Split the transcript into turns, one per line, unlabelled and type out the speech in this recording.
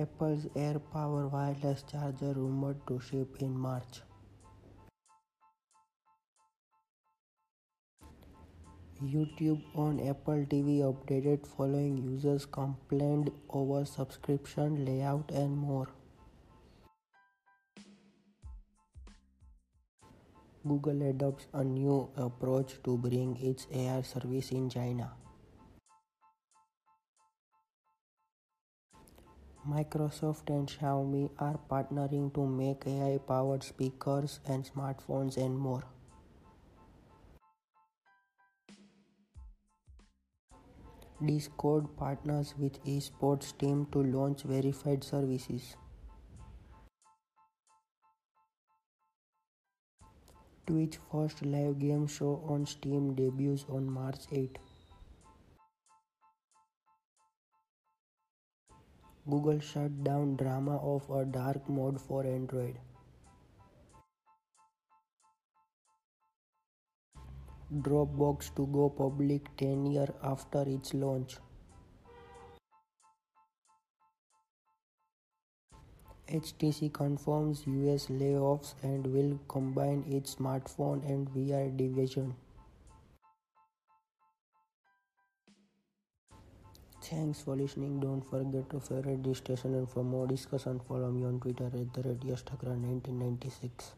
Apple's AirPower wireless charger rumored to ship in March. YouTube on Apple TV updated following users complaint over subscription layout and more. Google adopts a new approach to bring its AR service in China. Microsoft and Xiaomi are partnering to make AI powered speakers and smartphones and more. Discord partners with esports team to launch verified services. Twitch first live game show on Steam debuts on March 8. Google shut down drama of a dark mode for Android. Dropbox to go public 10 years after its launch. HTC confirms US layoffs and will combine its smartphone and VR division. Thanks for listening. Don't forget to favorite this station and for more discussion follow me on Twitter at the rate 1996